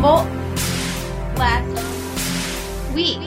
Humboldt last week.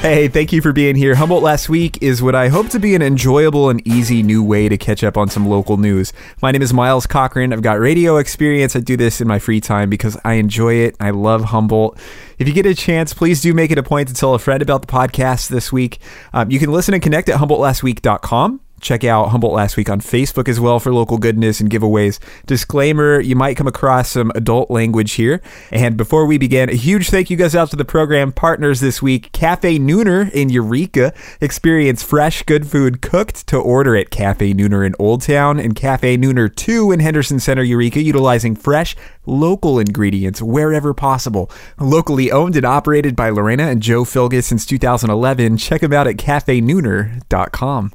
Hey, thank you for being here. Humboldt Last Week is what I hope to be an enjoyable and easy new way to catch up on some local news. My name is Miles Cochran. I've got radio experience. I do this in my free time because I enjoy it. I love Humboldt. If you get a chance, please do make it a point to tell a friend about the podcast this week. Um, you can listen and connect at HumboldtLastWeek.com. Check out Humboldt Last Week on Facebook as well for local goodness and giveaways. Disclaimer you might come across some adult language here. And before we begin, a huge thank you guys out to the program partners this week Cafe Nooner in Eureka. Experience fresh, good food cooked to order at Cafe Nooner in Old Town and Cafe Nooner 2 in Henderson Center, Eureka, utilizing fresh, local ingredients wherever possible. Locally owned and operated by Lorena and Joe Filgus since 2011. Check them out at cafenooner.com.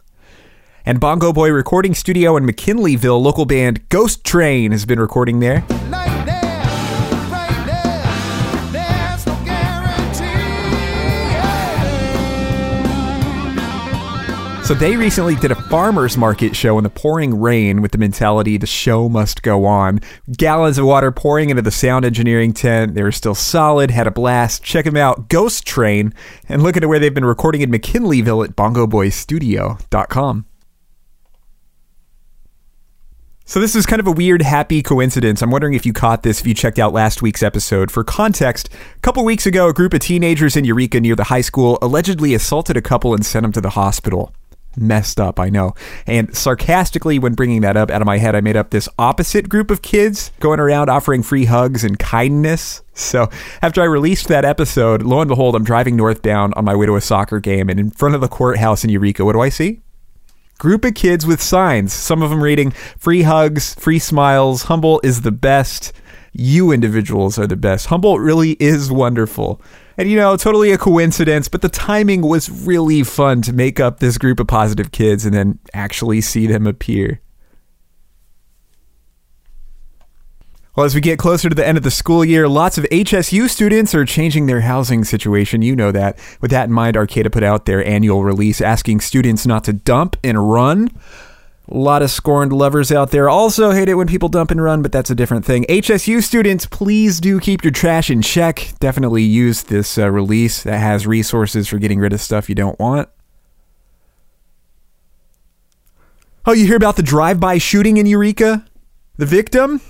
And Bongo Boy Recording Studio in McKinleyville, local band Ghost Train has been recording there. So they recently did a farmers market show in the pouring rain with the mentality the show must go on. Gallons of water pouring into the sound engineering tent. They were still solid, had a blast. Check them out, Ghost Train, and look at where they've been recording in McKinleyville at bongoboystudio.com. So this is kind of a weird, happy coincidence. I'm wondering if you caught this, if you checked out last week's episode. For context, a couple weeks ago, a group of teenagers in Eureka near the high school allegedly assaulted a couple and sent them to the hospital. Messed up, I know. And sarcastically, when bringing that up out of my head, I made up this opposite group of kids going around offering free hugs and kindness. So after I released that episode, lo and behold, I'm driving northbound on my way to a soccer game, and in front of the courthouse in Eureka, what do I see? Group of kids with signs, some of them reading free hugs, free smiles, Humboldt is the best. You individuals are the best. Humboldt really is wonderful. And you know, totally a coincidence, but the timing was really fun to make up this group of positive kids and then actually see them appear. Well, as we get closer to the end of the school year, lots of HSU students are changing their housing situation. You know that. With that in mind, Arcata put out their annual release asking students not to dump and run. A lot of scorned lovers out there also hate it when people dump and run, but that's a different thing. HSU students, please do keep your trash in check. Definitely use this uh, release that has resources for getting rid of stuff you don't want. Oh, you hear about the drive by shooting in Eureka? The victim?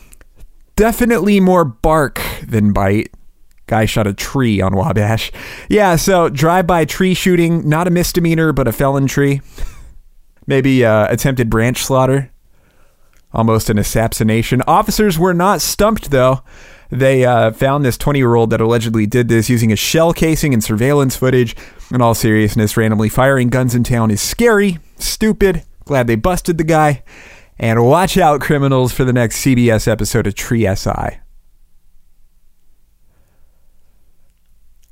Definitely more bark than bite. Guy shot a tree on Wabash. Yeah, so drive-by tree shooting, not a misdemeanor, but a felon tree. Maybe uh, attempted branch slaughter. Almost an assassination. Officers were not stumped, though. They uh, found this 20 year old that allegedly did this using a shell casing and surveillance footage. In all seriousness, randomly firing guns in town is scary, stupid. Glad they busted the guy. And watch out, criminals, for the next CBS episode of Tree SI.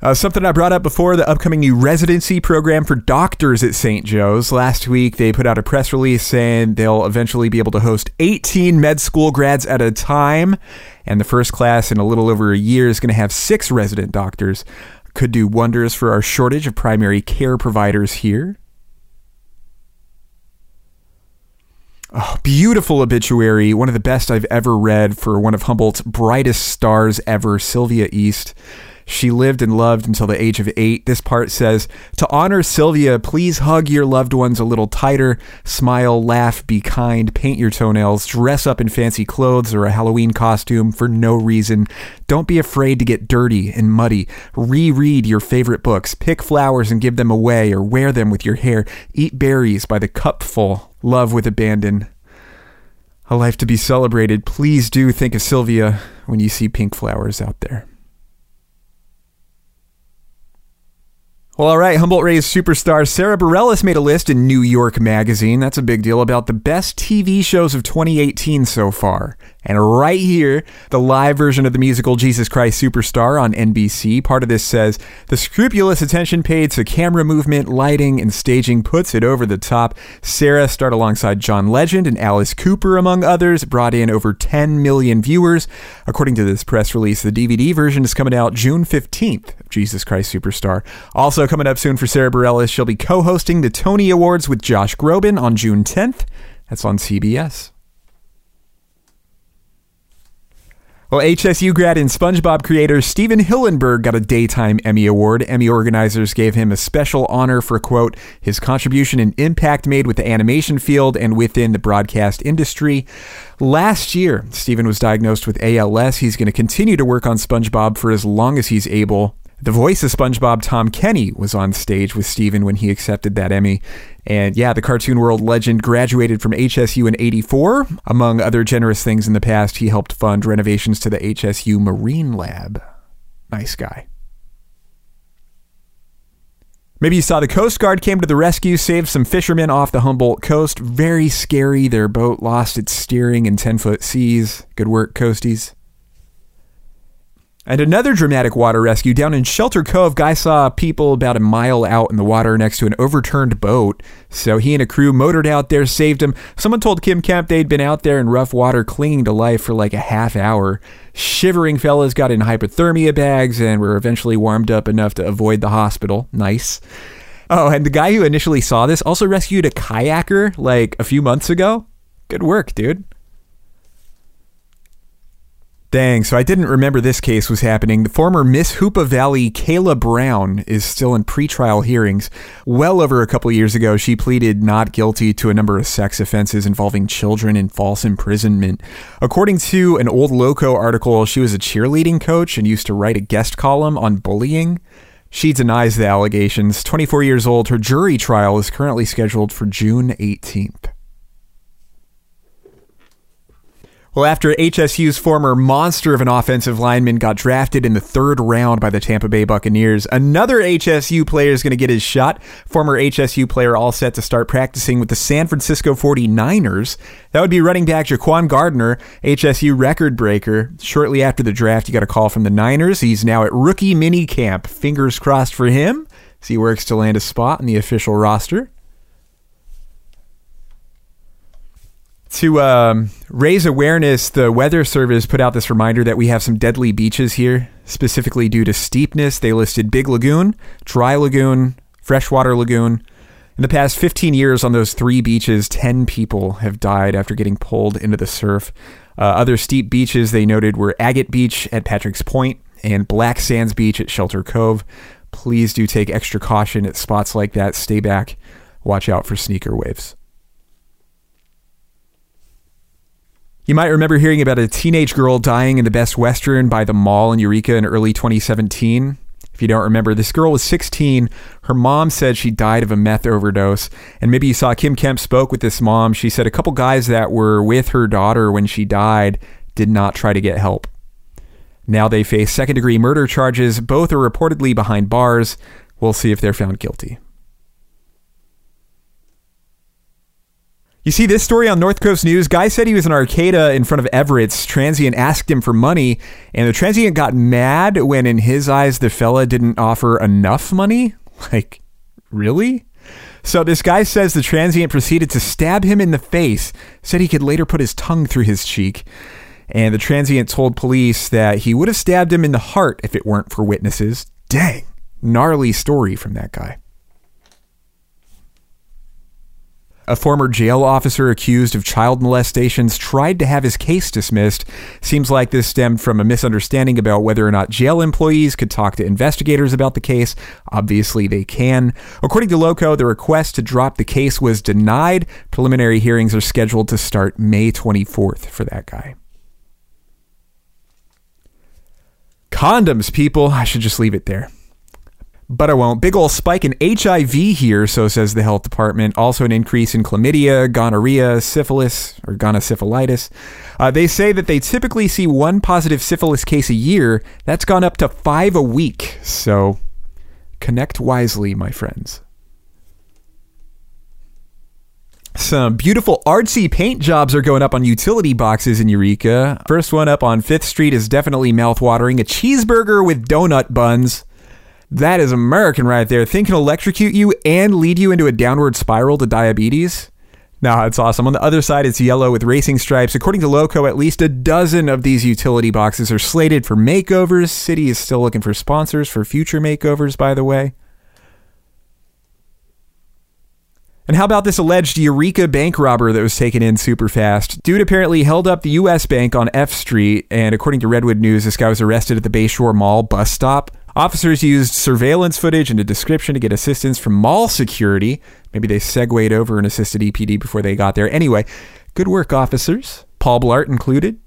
Uh, something I brought up before the upcoming new residency program for doctors at St. Joe's. Last week, they put out a press release saying they'll eventually be able to host 18 med school grads at a time. And the first class in a little over a year is going to have six resident doctors. Could do wonders for our shortage of primary care providers here. Oh, beautiful obituary, one of the best I've ever read for one of Humboldt's brightest stars ever, Sylvia East. She lived and loved until the age of eight. This part says To honor Sylvia, please hug your loved ones a little tighter. Smile, laugh, be kind, paint your toenails, dress up in fancy clothes or a Halloween costume for no reason. Don't be afraid to get dirty and muddy. Reread your favorite books. Pick flowers and give them away or wear them with your hair. Eat berries by the cupful. Love with abandon. A life to be celebrated. Please do think of Sylvia when you see pink flowers out there. Well, all right. Humboldt Rays superstar Sara Bareilles made a list in New York Magazine. That's a big deal about the best TV shows of 2018 so far. And right here, the live version of the musical Jesus Christ Superstar on NBC. Part of this says the scrupulous attention paid to camera movement, lighting, and staging puts it over the top. Sara starred alongside John Legend and Alice Cooper, among others, brought in over 10 million viewers. According to this press release, the DVD version is coming out June 15th. Jesus Christ Superstar. Also coming up soon for Sara Bareilles, she'll be co-hosting the Tony Awards with Josh Groban on June 10th. That's on CBS. Well, HSU grad and SpongeBob creator Stephen Hillenburg got a Daytime Emmy Award. Emmy organizers gave him a special honor for, quote, his contribution and impact made with the animation field and within the broadcast industry. Last year, Stephen was diagnosed with ALS. He's going to continue to work on SpongeBob for as long as he's able. The voice of SpongeBob, Tom Kenny, was on stage with Stephen when he accepted that Emmy. And yeah, the cartoon world legend graduated from HSU in 84. Among other generous things in the past, he helped fund renovations to the HSU Marine Lab. Nice guy. Maybe you saw the Coast Guard came to the rescue, saved some fishermen off the Humboldt coast. Very scary. Their boat lost its steering in 10 foot seas. Good work, Coasties. And another dramatic water rescue down in Shelter Cove. Guy saw people about a mile out in the water next to an overturned boat. So he and a crew motored out there, saved him. Someone told Kym Kemp they'd been out there in rough water clinging to life for like a half hour. Shivering fellas got in hypothermia bags and were eventually warmed up enough to avoid the hospital. Nice. Oh, and the guy who initially saw this also rescued a kayaker like a few months ago. Good work, dude. Dang, so I didn't remember this case was happening. The former Miss Hoopa Valley, Kayla Brown, is still in pretrial hearings. Well over a couple years ago, she pleaded not guilty to a number of sex offenses involving children and false imprisonment. According to an old Loco article, she was a cheerleading coach and used to write a guest column on bullying. She denies the allegations. 24 years old, her jury trial is currently scheduled for June 18th. Well, after HSU's former monster of an offensive lineman got drafted in the third round by the Tampa Bay Buccaneers, another HSU player is going to get his shot. Former HSU player all set to start practicing with the San Francisco 49ers. That would be running back Ja'Quan Gardner, HSU record breaker. Shortly after the draft, he got a call from the Niners. He's now at rookie mini camp. Fingers crossed for him. As he works to land a spot in the official roster. To um, raise awareness, the Weather Service put out this reminder that we have some deadly beaches here, specifically due to steepness. They listed Big Lagoon, Dry Lagoon, Freshwater Lagoon. In the past 15 years on those three beaches, 10 people have died after getting pulled into the surf. Uh, other steep beaches they noted were Agate Beach at Patrick's Point and Black Sands Beach at Shelter Cove. Please do take extra caution at spots like that. Stay back. Watch out for sneaker waves. You might remember hearing about a teenage girl dying in the Best Western by the mall in Eureka in early 2017. If you don't remember, this girl was 16. Her mom said she died of a meth overdose. And maybe you saw Kym Kemp spoke with this mom. She said a couple guys that were with her daughter when she died did not try to get help. Now they face second degree murder charges. Both are reportedly behind bars. We'll see if they're found guilty. You see this story on North Coast News. Guy said he was in Arcata in front of Everett's. Transient asked him for money, and the transient got mad when, in his eyes, the fella didn't offer enough money. Like, really? So this guy says the transient proceeded to stab him in the face, said he could later put his tongue through his cheek. And the transient told police that he would have stabbed him in the heart if it weren't for witnesses. Dang, gnarly story from that guy. A former jail officer accused of child molestations tried to have his case dismissed. Seems like this stemmed from a misunderstanding about whether or not jail employees could talk to investigators about the case. Obviously, they can. According to Loco, the request to drop the case was denied. Preliminary hearings are scheduled to start May 24th for that guy. Condoms, people. I should just leave it there but I won't. Big old spike in HIV here, so says the health department. Also, an increase in chlamydia, gonorrhea, syphilis, or gonosyphilitis. Uh, they say that they typically see one positive syphilis case a year. That's gone up to five a week. So, connect wisely, my friends. Some beautiful artsy paint jobs are going up on utility boxes in Eureka. First one up on 5th Street is definitely mouthwatering a cheeseburger with donut buns. That is American right there. Think can electrocute you and lead you into a downward spiral to diabetes. Nah, it's awesome. On the other side, it's yellow with racing stripes. According to Loco, at least a dozen of these utility boxes are slated for makeovers. City is still looking for sponsors for future makeovers, by the way. And how about this alleged Eureka bank robber that was taken in super fast? Dude apparently held up the U.S. Bank on F Street, and according to Redwood News, this guy was arrested at the Bayshore Mall bus stop. Officers used surveillance footage and a description to get assistance from mall security. Maybe they segued over and assisted EPD before they got there. Anyway, good work, officers. Paul Blart included.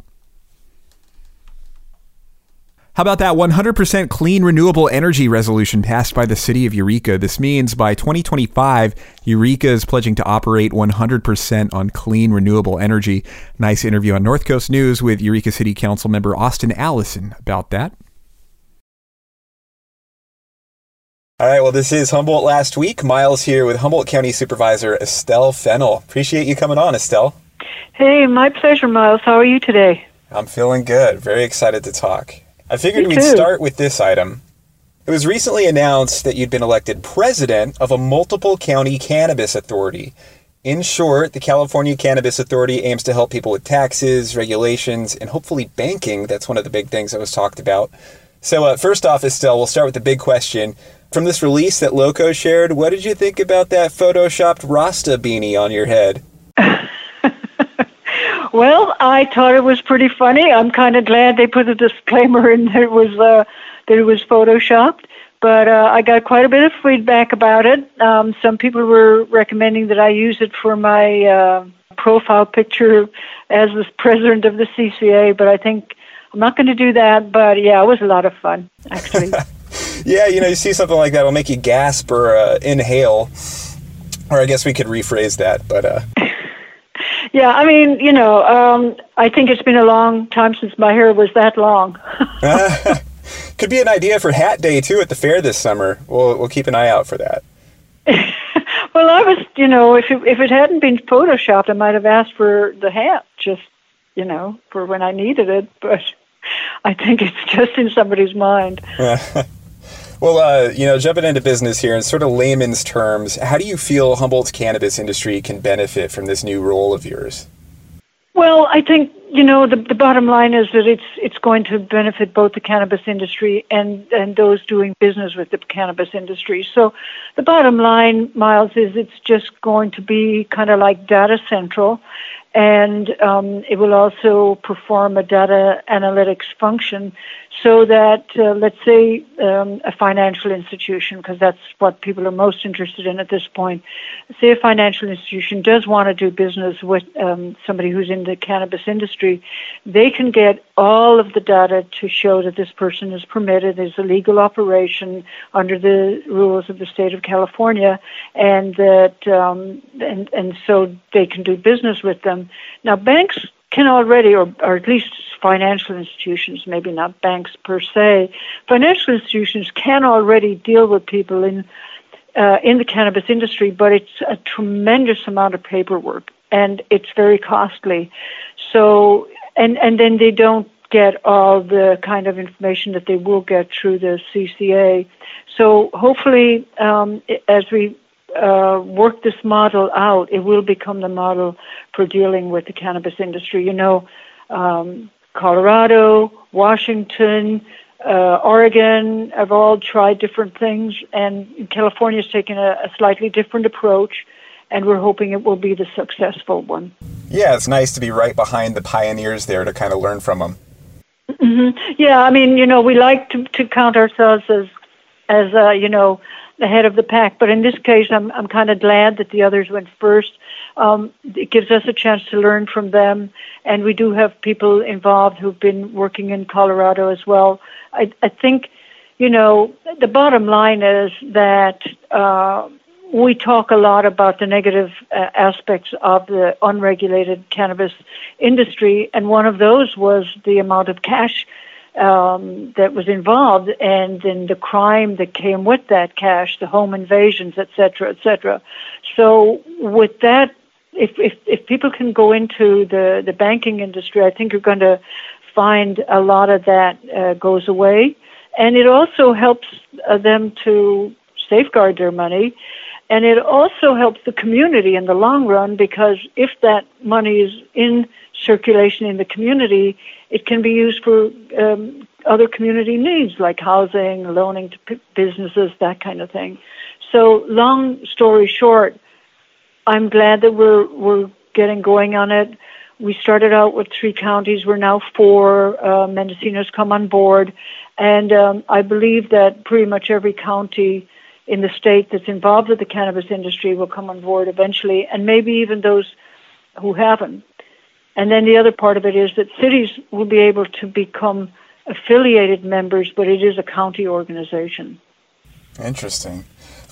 How about that 100% clean renewable energy resolution passed by the city of Eureka? This means by 2025, Eureka is pledging to operate 100% on clean renewable energy. Nice interview on North Coast News with Eureka City Council member Austin Allison about that. All right, well, this is Humboldt Last Week. Miles here with Humboldt County Supervisor Estelle Fennell. Appreciate you coming on, Estelle. Hey, my pleasure, Miles. How are you today? I'm feeling good. Very excited to talk. I figured we'd start with this item. It was recently announced that you'd been elected president of a multiple county cannabis authority. In short, the California Cannabis Authority aims to help people with taxes, regulations, and hopefully banking. That's one of the big things that was talked about. So, uh, first off, Estelle, we'll start with the big question. From this release that Loco shared, what did you think about that photoshopped Rasta beanie on your head? Well, I thought it was pretty funny. I'm kind of glad they put a disclaimer in that it was uh, that it was photoshopped. But uh, I got quite a bit of feedback about it. Um, some people were recommending that I use it for my uh, profile picture as the president of the CCA. But I think I'm not going to do that. But yeah, it was a lot of fun actually. yeah, you know, you see something like that, it'll make you gasp or uh, inhale. Or I guess we could rephrase that, but. Uh... Yeah, I mean, you know, um, I think it's been a long time since my hair was that long. Could be an idea for Hat Day too at the fair this summer. We'll we'll keep an eye out for that. well, I was, you know, if it, if it hadn't been photoshopped, I might have asked for the hat, just you know, for when I needed it. But I think it's just in somebody's mind. Well, uh, you know, jumping into business here in sort of layman's terms, how do you feel Humboldt's cannabis industry can benefit from this new role of yours? Well, I think you know the the bottom line is that it's it's going to benefit both the cannabis industry and and those doing business with the cannabis industry. So, the bottom line, Miles, is it's just going to be kind of like data central, and um, it will also perform a data analytics function so that, uh, let's say, um, a financial institution, because that's what people are most interested in at this point, say a financial institution does want to do business with um, somebody who's in the cannabis industry, they can get all of the data to show that this person is permitted, is a legal operation under the rules of the state of California, and that, um, and, and so they can do business with them. Now, banks can already, or, or at least financial institutions, maybe not banks per se, financial institutions can already deal with people in uh, in the cannabis industry, but it's a tremendous amount of paperwork and it's very costly. So, and and then they don't get all the kind of information that they will get through the CCA. So hopefully, um, as we uh, work this model out, it will become the model for dealing with the cannabis industry. You know, um, Colorado, Washington, uh, Oregon have all tried different things, and California's taken a, a slightly different approach, and we're hoping it will be the successful one. Yeah, it's nice to be right behind the pioneers there to kind of learn from them. Mm-hmm. Yeah, I mean, you know, we like to, to count ourselves as, as uh, you know, ahead of the pack. But in this case, I'm I'm kind of glad that the others went first. Um, it gives us a chance to learn from them, and we do have people involved who've been working in Colorado as well. I I think, you know, the bottom line is that. Uh, we talk a lot about the negative uh, aspects of the unregulated cannabis industry, and one of those was the amount of cash um, that was involved, and then the crime that came with that cash, the home invasions, et cetera, et cetera. So with that, if if, if people can go into the the banking industry, I think you're going to find a lot of that uh, goes away, and it also helps uh, them to safeguard their money. And it also helps the community in the long run because if that money is in circulation in the community, it can be used for um, other community needs like housing, loaning to p- businesses, that kind of thing. So, long story short, I'm glad that we're we're getting going on it. We started out with three counties. We're now four. Uh, Mendocino's come on board, and um, I believe that pretty much every county in the state that's involved with the cannabis industry will come on board eventually, and maybe even those who haven't. And then the other part of it is that cities will be able to become affiliated members, but it is a county organization. Interesting.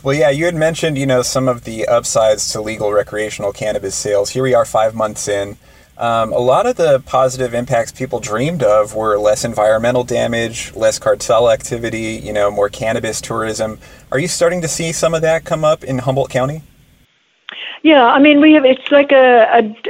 Well, yeah, you had mentioned, you know, some of the upsides to legal recreational cannabis sales. Here we are five months in. Um, a lot of the positive impacts people dreamed of were less environmental damage, less cartel activity, you know, more cannabis tourism. Are you starting to see some of that come up in Humboldt County? Yeah, I mean, we have. It's like a,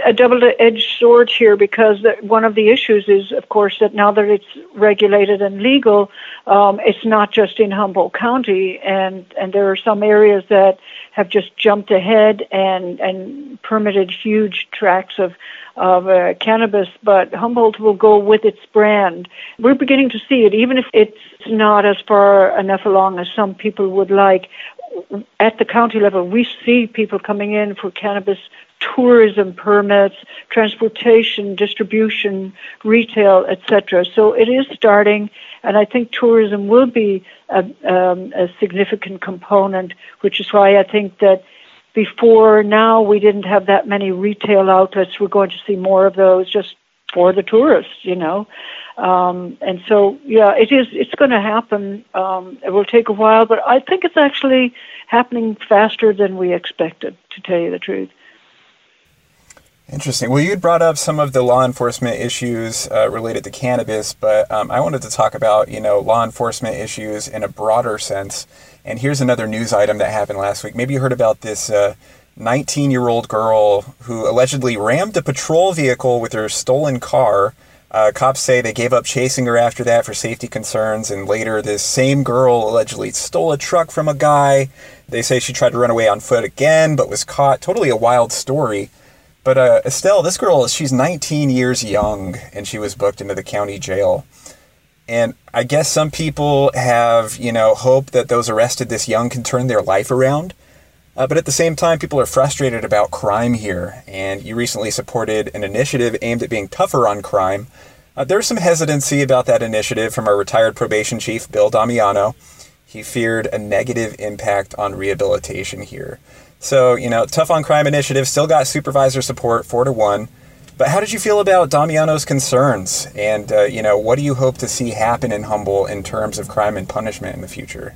a, a double-edged sword here because one of the issues is, of course, that now that it's regulated and legal, um, it's not just in Humboldt County, and and there are some areas that have just jumped ahead and and permitted huge tracts of of uh, cannabis, but Humboldt will go with its brand. We're beginning to see it, even if it's not as far enough along as some people would like at the county level, we see people coming in for cannabis tourism permits, transportation, distribution, retail, etc. So it is starting, and I think tourism will be a, um, a significant component, which is why I think that before now we didn't have that many retail outlets. We're going to see more of those just for the tourists, you know. Um, and so, yeah, it is. It's going to happen. Um, it will take a while, but I think it's actually happening faster than we expected. To tell you the truth. Interesting. Well, you had brought up some of the law enforcement issues uh, related to cannabis, but um, I wanted to talk about you know law enforcement issues in a broader sense. And here's another news item that happened last week. Maybe you heard about this. Uh, 19 year old girl who allegedly rammed a patrol vehicle with her stolen car uh, cops say they gave up chasing her after that for safety concerns, and later this same girl allegedly stole a truck from a guy. They say she tried to run away on foot again, but was caught. Totally a wild story. But uh, Estelle, this girl, she's 19 years young, and she was booked into the county jail. And I guess some people have, you know, hope that those arrested this young can turn their life around. Uh, but at the same time, people are frustrated about crime here, and you recently supported an initiative aimed at being tougher on crime. Uh, there's some hesitancy about that initiative from our retired probation chief, Bill Damiano. He feared a negative impact on rehabilitation here. So, you know, Tough on Crime initiative still got supervisor support, four to one. But how did you feel about Damiano's concerns? And, uh, you know, what do you hope to see happen in Humboldt in terms of crime and punishment in the future?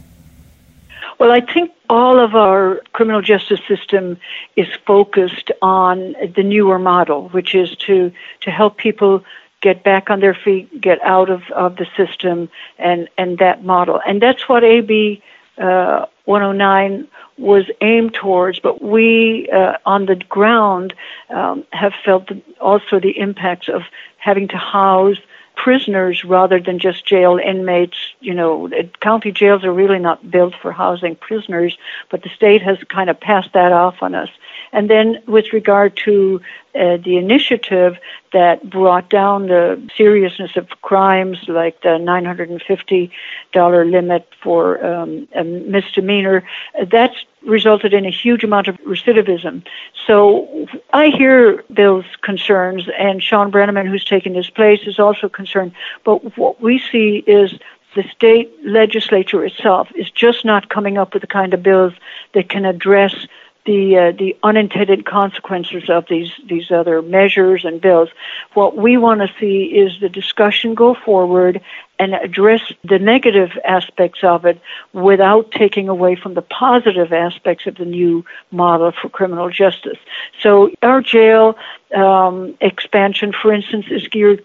Well, I think all of our criminal justice system is focused on the newer model, which is to, to help people get back on their feet, get out of, of the system, and, and that model. And that's what AB uh, 109 was aimed towards, but we uh, on the ground um, have felt also the impacts of having to house prisoners rather than just jail inmates. You know, county jails are really not built for housing prisoners, but the state has kind of passed that off on us. And then with regard to uh, the initiative that brought down the seriousness of crimes like the $950 limit for um, a misdemeanor, that's resulted in a huge amount of recidivism. So I hear Bill's concerns, and Shaun Brenneman, who's taken his place, is also concerned. But what we see is the state legislature itself is just not coming up with the kind of bills that can address the uh, the unintended consequences of these these other measures and bills. What we want to see is the discussion go forward and address the negative aspects of it without taking away from the positive aspects of the new model for criminal justice. So our jail um, expansion, for instance, is geared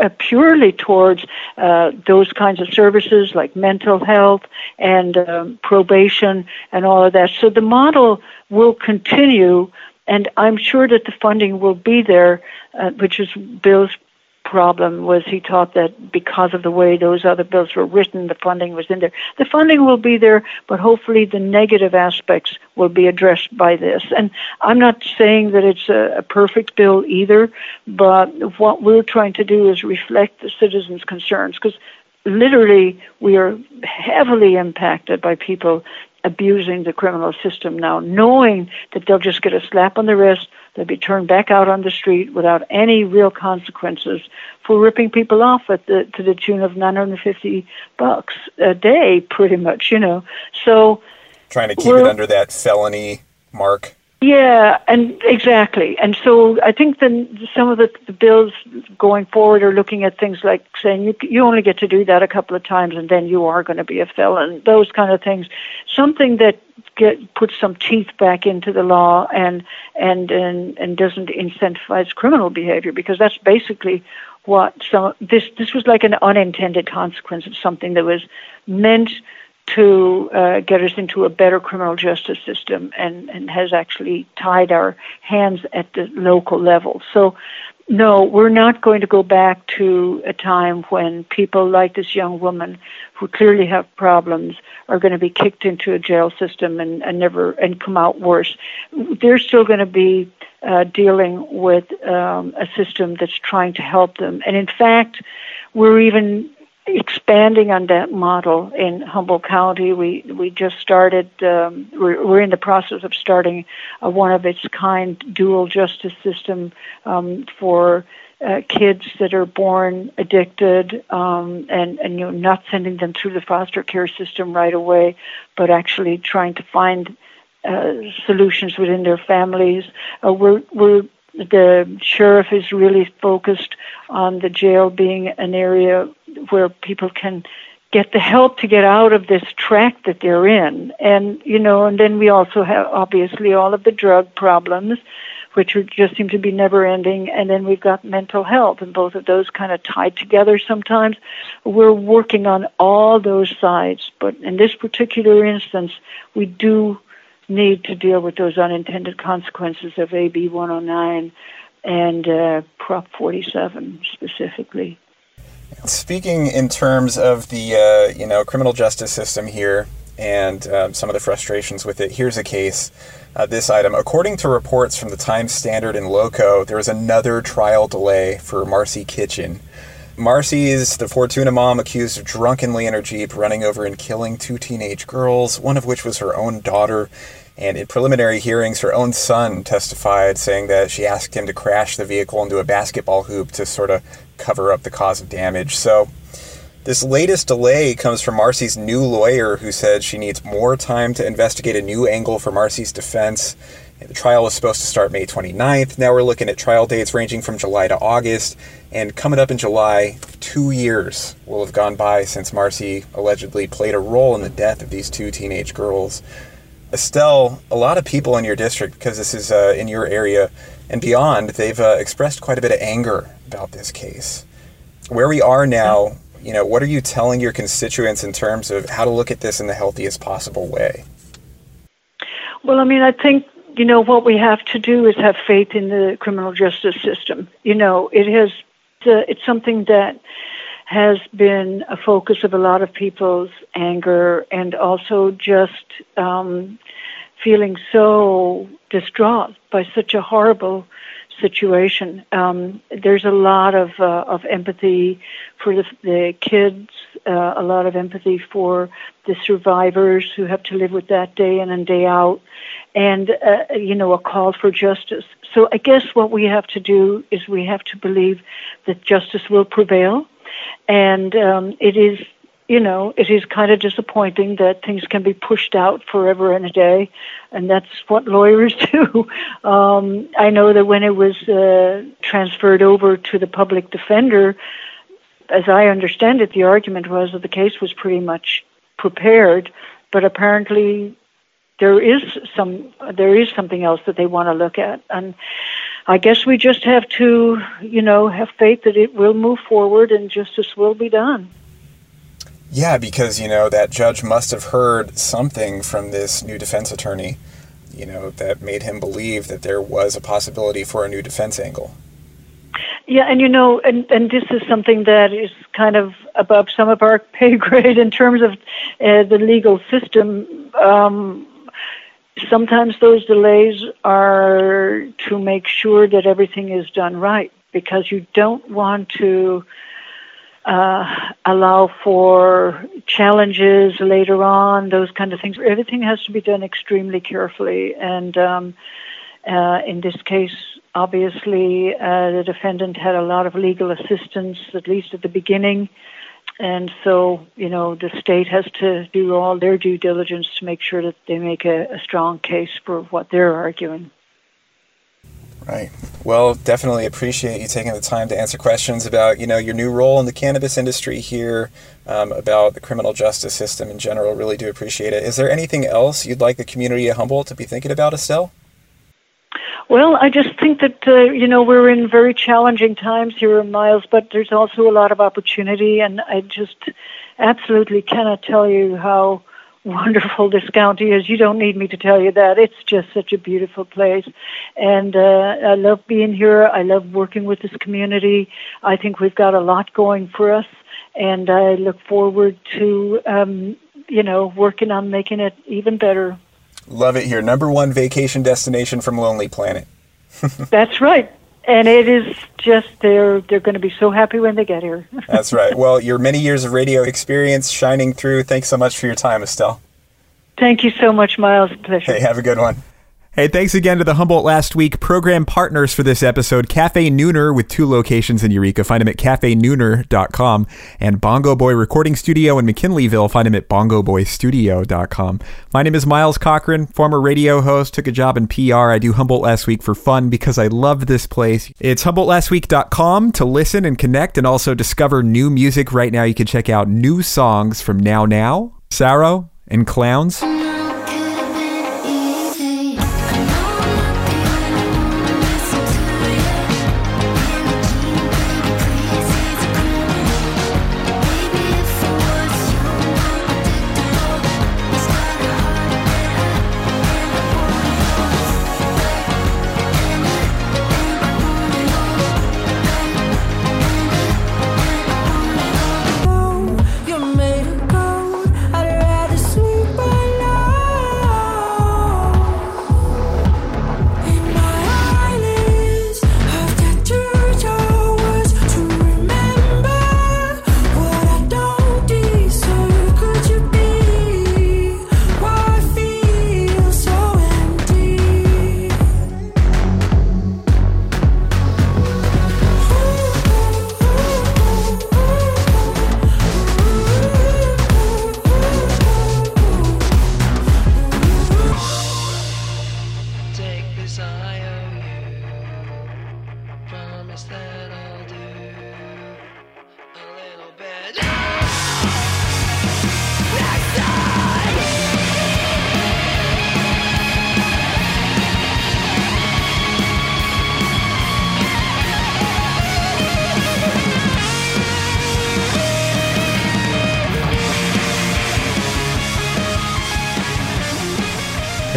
uh, purely towards uh, those kinds of services like mental health and um, probation and all of that. So the model will continue, and I'm sure that the funding will be there, uh, which is Bill's problem was he thought that because of the way those other bills were written, the funding was in there. The funding will be there, but hopefully the negative aspects will be addressed by this. And I'm not saying that it's a, a perfect bill either, but what we're trying to do is reflect the citizens' concerns because literally we are heavily impacted by people abusing the criminal system now, knowing that they'll just get a slap on the wrist, they'll be turned back out on the street without any real consequences for ripping people off at the to the tune of 950 bucks a day, pretty much, you know. So trying to keep it under that felony mark. Yeah, and exactly. And so I think then some of the, the bills going forward are looking at things like saying you you only get to do that a couple of times and then you are going to be a felon. Those kind of things. Something that get puts some teeth back into the law and and and, and doesn't incentivize criminal behavior because that's basically what some this this was like an unintended consequence of something that was meant to uh, get us into a better criminal justice system and, and has actually tied our hands at the local level. So, no, we're not going to go back to a time when people like this young woman who clearly have problems are going to be kicked into a jail system and, and never and come out worse. They're still going to be uh, dealing with um, a system that's trying to help them. And in fact, we're even expanding on that model in Humboldt County. We we just started. Um, we're, we're in the process of starting a one of its kind dual justice system um, for uh, kids that are born addicted um, and and you know not sending them through the foster care system right away, but actually trying to find uh, solutions within their families. Uh, we're we're the sheriff is really focused on the jail being an area where people can get the help to get out of this track that they're in. And, you know, and then we also have obviously all of the drug problems, which just seem to be never ending. And then we've got mental health, and both of those kind of tied together sometimes. We're working on all those sides. But in this particular instance, we do need to deal with those unintended consequences of AB 109 and uh, Prop 47 specifically. Speaking in terms of the uh, you know criminal justice system here and uh, some of the frustrations with it, here's a case. Uh, this item, according to reports from the Times Standard and Loco, there is another trial delay for Marci Kitchen. Marci is the Fortuna mom accused of drunkenly in her Jeep running over and killing two teenage girls, one of which was her own daughter. And in preliminary hearings, her own son testified, saying that she asked him to crash the vehicle into a basketball hoop to sort of cover up the cause of damage. So, this latest delay comes from Marci's new lawyer, who said she needs more time to investigate a new angle for Marci's defense. The trial was supposed to start May 29th. Now we're looking at trial dates ranging from July to August. And coming up in July, two years will have gone by since Marci allegedly played a role in the death of these two teenage girls. Estelle, a lot of people in your district, because this is uh, in your area and beyond, they've uh, expressed quite a bit of anger about this case. Where we are now, you know, what are you telling your constituents in terms of how to look at this in the healthiest possible way? Well, I mean, I think you know what we have to do is have faith in the criminal justice system. You know, it has uh, it's something that has been a focus of a lot of people's anger and also just um, feeling so distraught by such a horrible situation. Um, there's a lot of uh, of empathy for the, the kids, uh, a lot of empathy for the survivors who have to live with that day in and day out, and uh, you know a call for justice. So I guess what we have to do is we have to believe that justice will prevail and um, it is you know, it is kind of disappointing that things can be pushed out forever and a day, and that's what lawyers do. Um, I know that when it was uh, transferred over to the public defender, as I understand it, the argument was that the case was pretty much prepared, but apparently there is some there is something else that they want to look at, and I guess we just have to, you know, have faith that it will move forward and justice will be done. Yeah, because, you know, that judge must have heard something from this new defense attorney, you know, that made him believe that there was a possibility for a new defense angle. Yeah, and you know, and, and this is something that is kind of above some of our pay grade in terms of uh, the legal system. Um, sometimes those delays are to make sure that everything is done right because you don't want to uh, allow for challenges later on, those kind of things. Everything has to be done extremely carefully. And um, uh, in this case, obviously, uh, the defendant had a lot of legal assistance, at least at the beginning. And so, you know, the state has to do all their due diligence to make sure that they make a, a strong case for what they're arguing. Right. Well, definitely appreciate you taking the time to answer questions about, you know, your new role in the cannabis industry here, um, about the criminal justice system in general. Really do appreciate it. Is there anything else you'd like the community of Humboldt to be thinking about, Estelle? Well, I just think that uh, you know we're in very challenging times here in Miles, but there's also a lot of opportunity, and I just absolutely cannot tell you how wonderful this county is. You don't need me to tell you that. It's just such a beautiful place. And uh, I love being here. I love working with this community. I think we've got a lot going for us. And I look forward to, um, you know, working on making it even better. Love it here. Number one vacation destination from Lonely Planet. That's right and it is just they're they're going to be so happy when they get here. That's right. Well, your many years of radio experience shining through. Thanks so much for your time, Estelle. Thank you so much, Miles. Pleasure. Hey, have a good one. Hey, thanks again to the Humboldt Last Week program partners for this episode Cafe Nooner with two locations in Eureka. Find them at cafenooner.com and Bongo Boy Recording Studio in McKinleyville. Find them at bongoboystudio.com. My name is Miles Cochran, former radio host, took a job in PR. I do Humboldt Last Week for fun because I love this place. It's humboldtlastweek.com to listen and connect and also discover new music. Right now, you can check out new songs from Now Now, Sarro, and Clowns.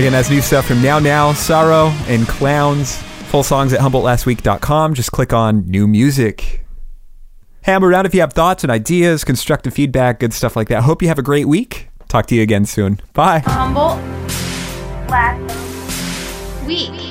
Again, that's new stuff from Now Now, Sorrow, and Clowns. Full songs at HumboldtLastWeek.com. Just click on New Music. Hammer around if you have thoughts and ideas, constructive feedback, good stuff like that. Hope you have a great week. Talk to you again soon. Bye. Last Week.